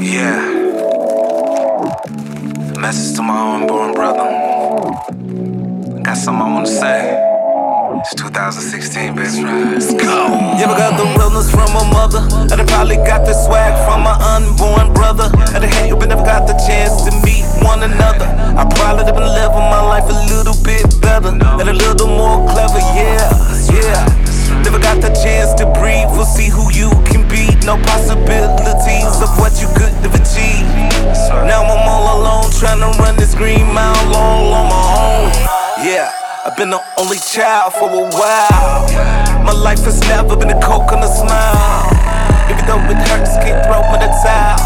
Yeah. Message to my unborn brother. Got something I wanna say. It's 2016, baby. Let's go. Yeah, I got the realness from my mother. And I probably got the swag from my unborn brother. And I hate but never got the chance to meet one another. I probably been living my life a little bit better and a little more clever, yeah, yeah. Never got the chance to breathe. We'll see who you can be. No possibilities green mile all on my own. Yeah. I've been the only child for a while. My life has never been a coconut smile. Even though it hurts, can't throw in the towel.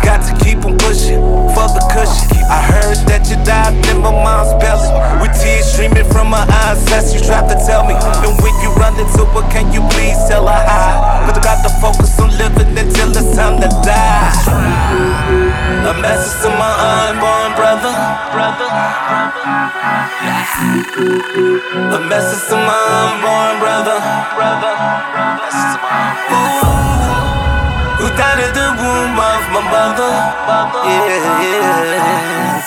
Got to keep on pushing for the cushion. I heard that you died in my mom's belly. With tears streaming from my eyes, as you tried to tell me. And when you run into her, can you please tell her hi? Cause I got to focus on living until it's time to die. A message to my unborn brother. A message to my unborn brother. brother. Who died in the womb of my mother. Yeah, yeah.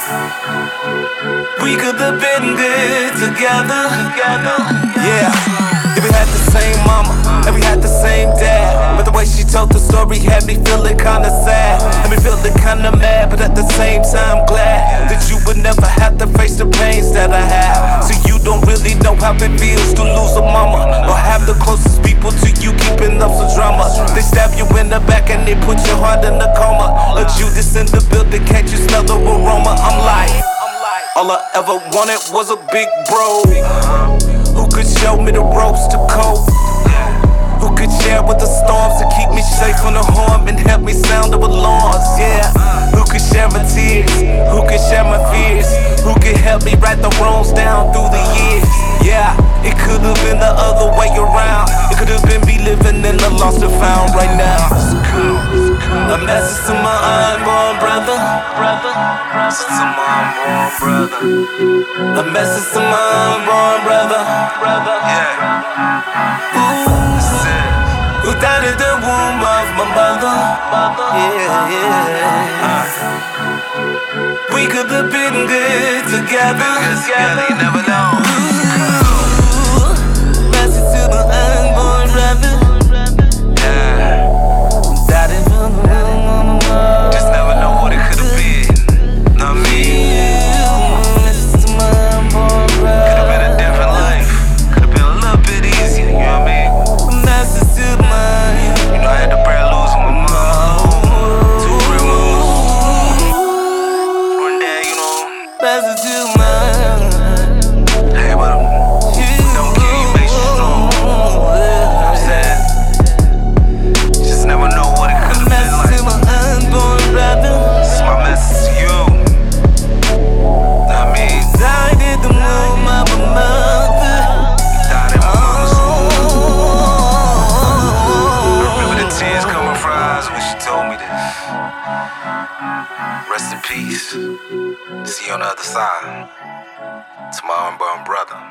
We could have been good together. Yeah. If we had the same mama and we had the same dad. But the way she told the story had me feeling kinda sad. Feeling kinda mad, but at the same time glad that you would never have to face the pains that I have. So you don't really know how it feels to lose a mama or have the closest people to you keeping up some drama. They stab you in the back and they put your heart in a coma. A Judas in the building, can't you smell the aroma? I'm like, all I ever wanted was a big bro who could show me the ropes to cope. Who could help me write the wrongs down through the years? Yeah, it could have been the other way around. It could have been me living in the lost and found right now. A message to my unborn brother. brother. A message to my unborn brother. brother. Yeah. Who died in the womb of my mother? Yeah, yeah. We could have been together. Together, Rest in peace. See you on the other side. To my unborn brother.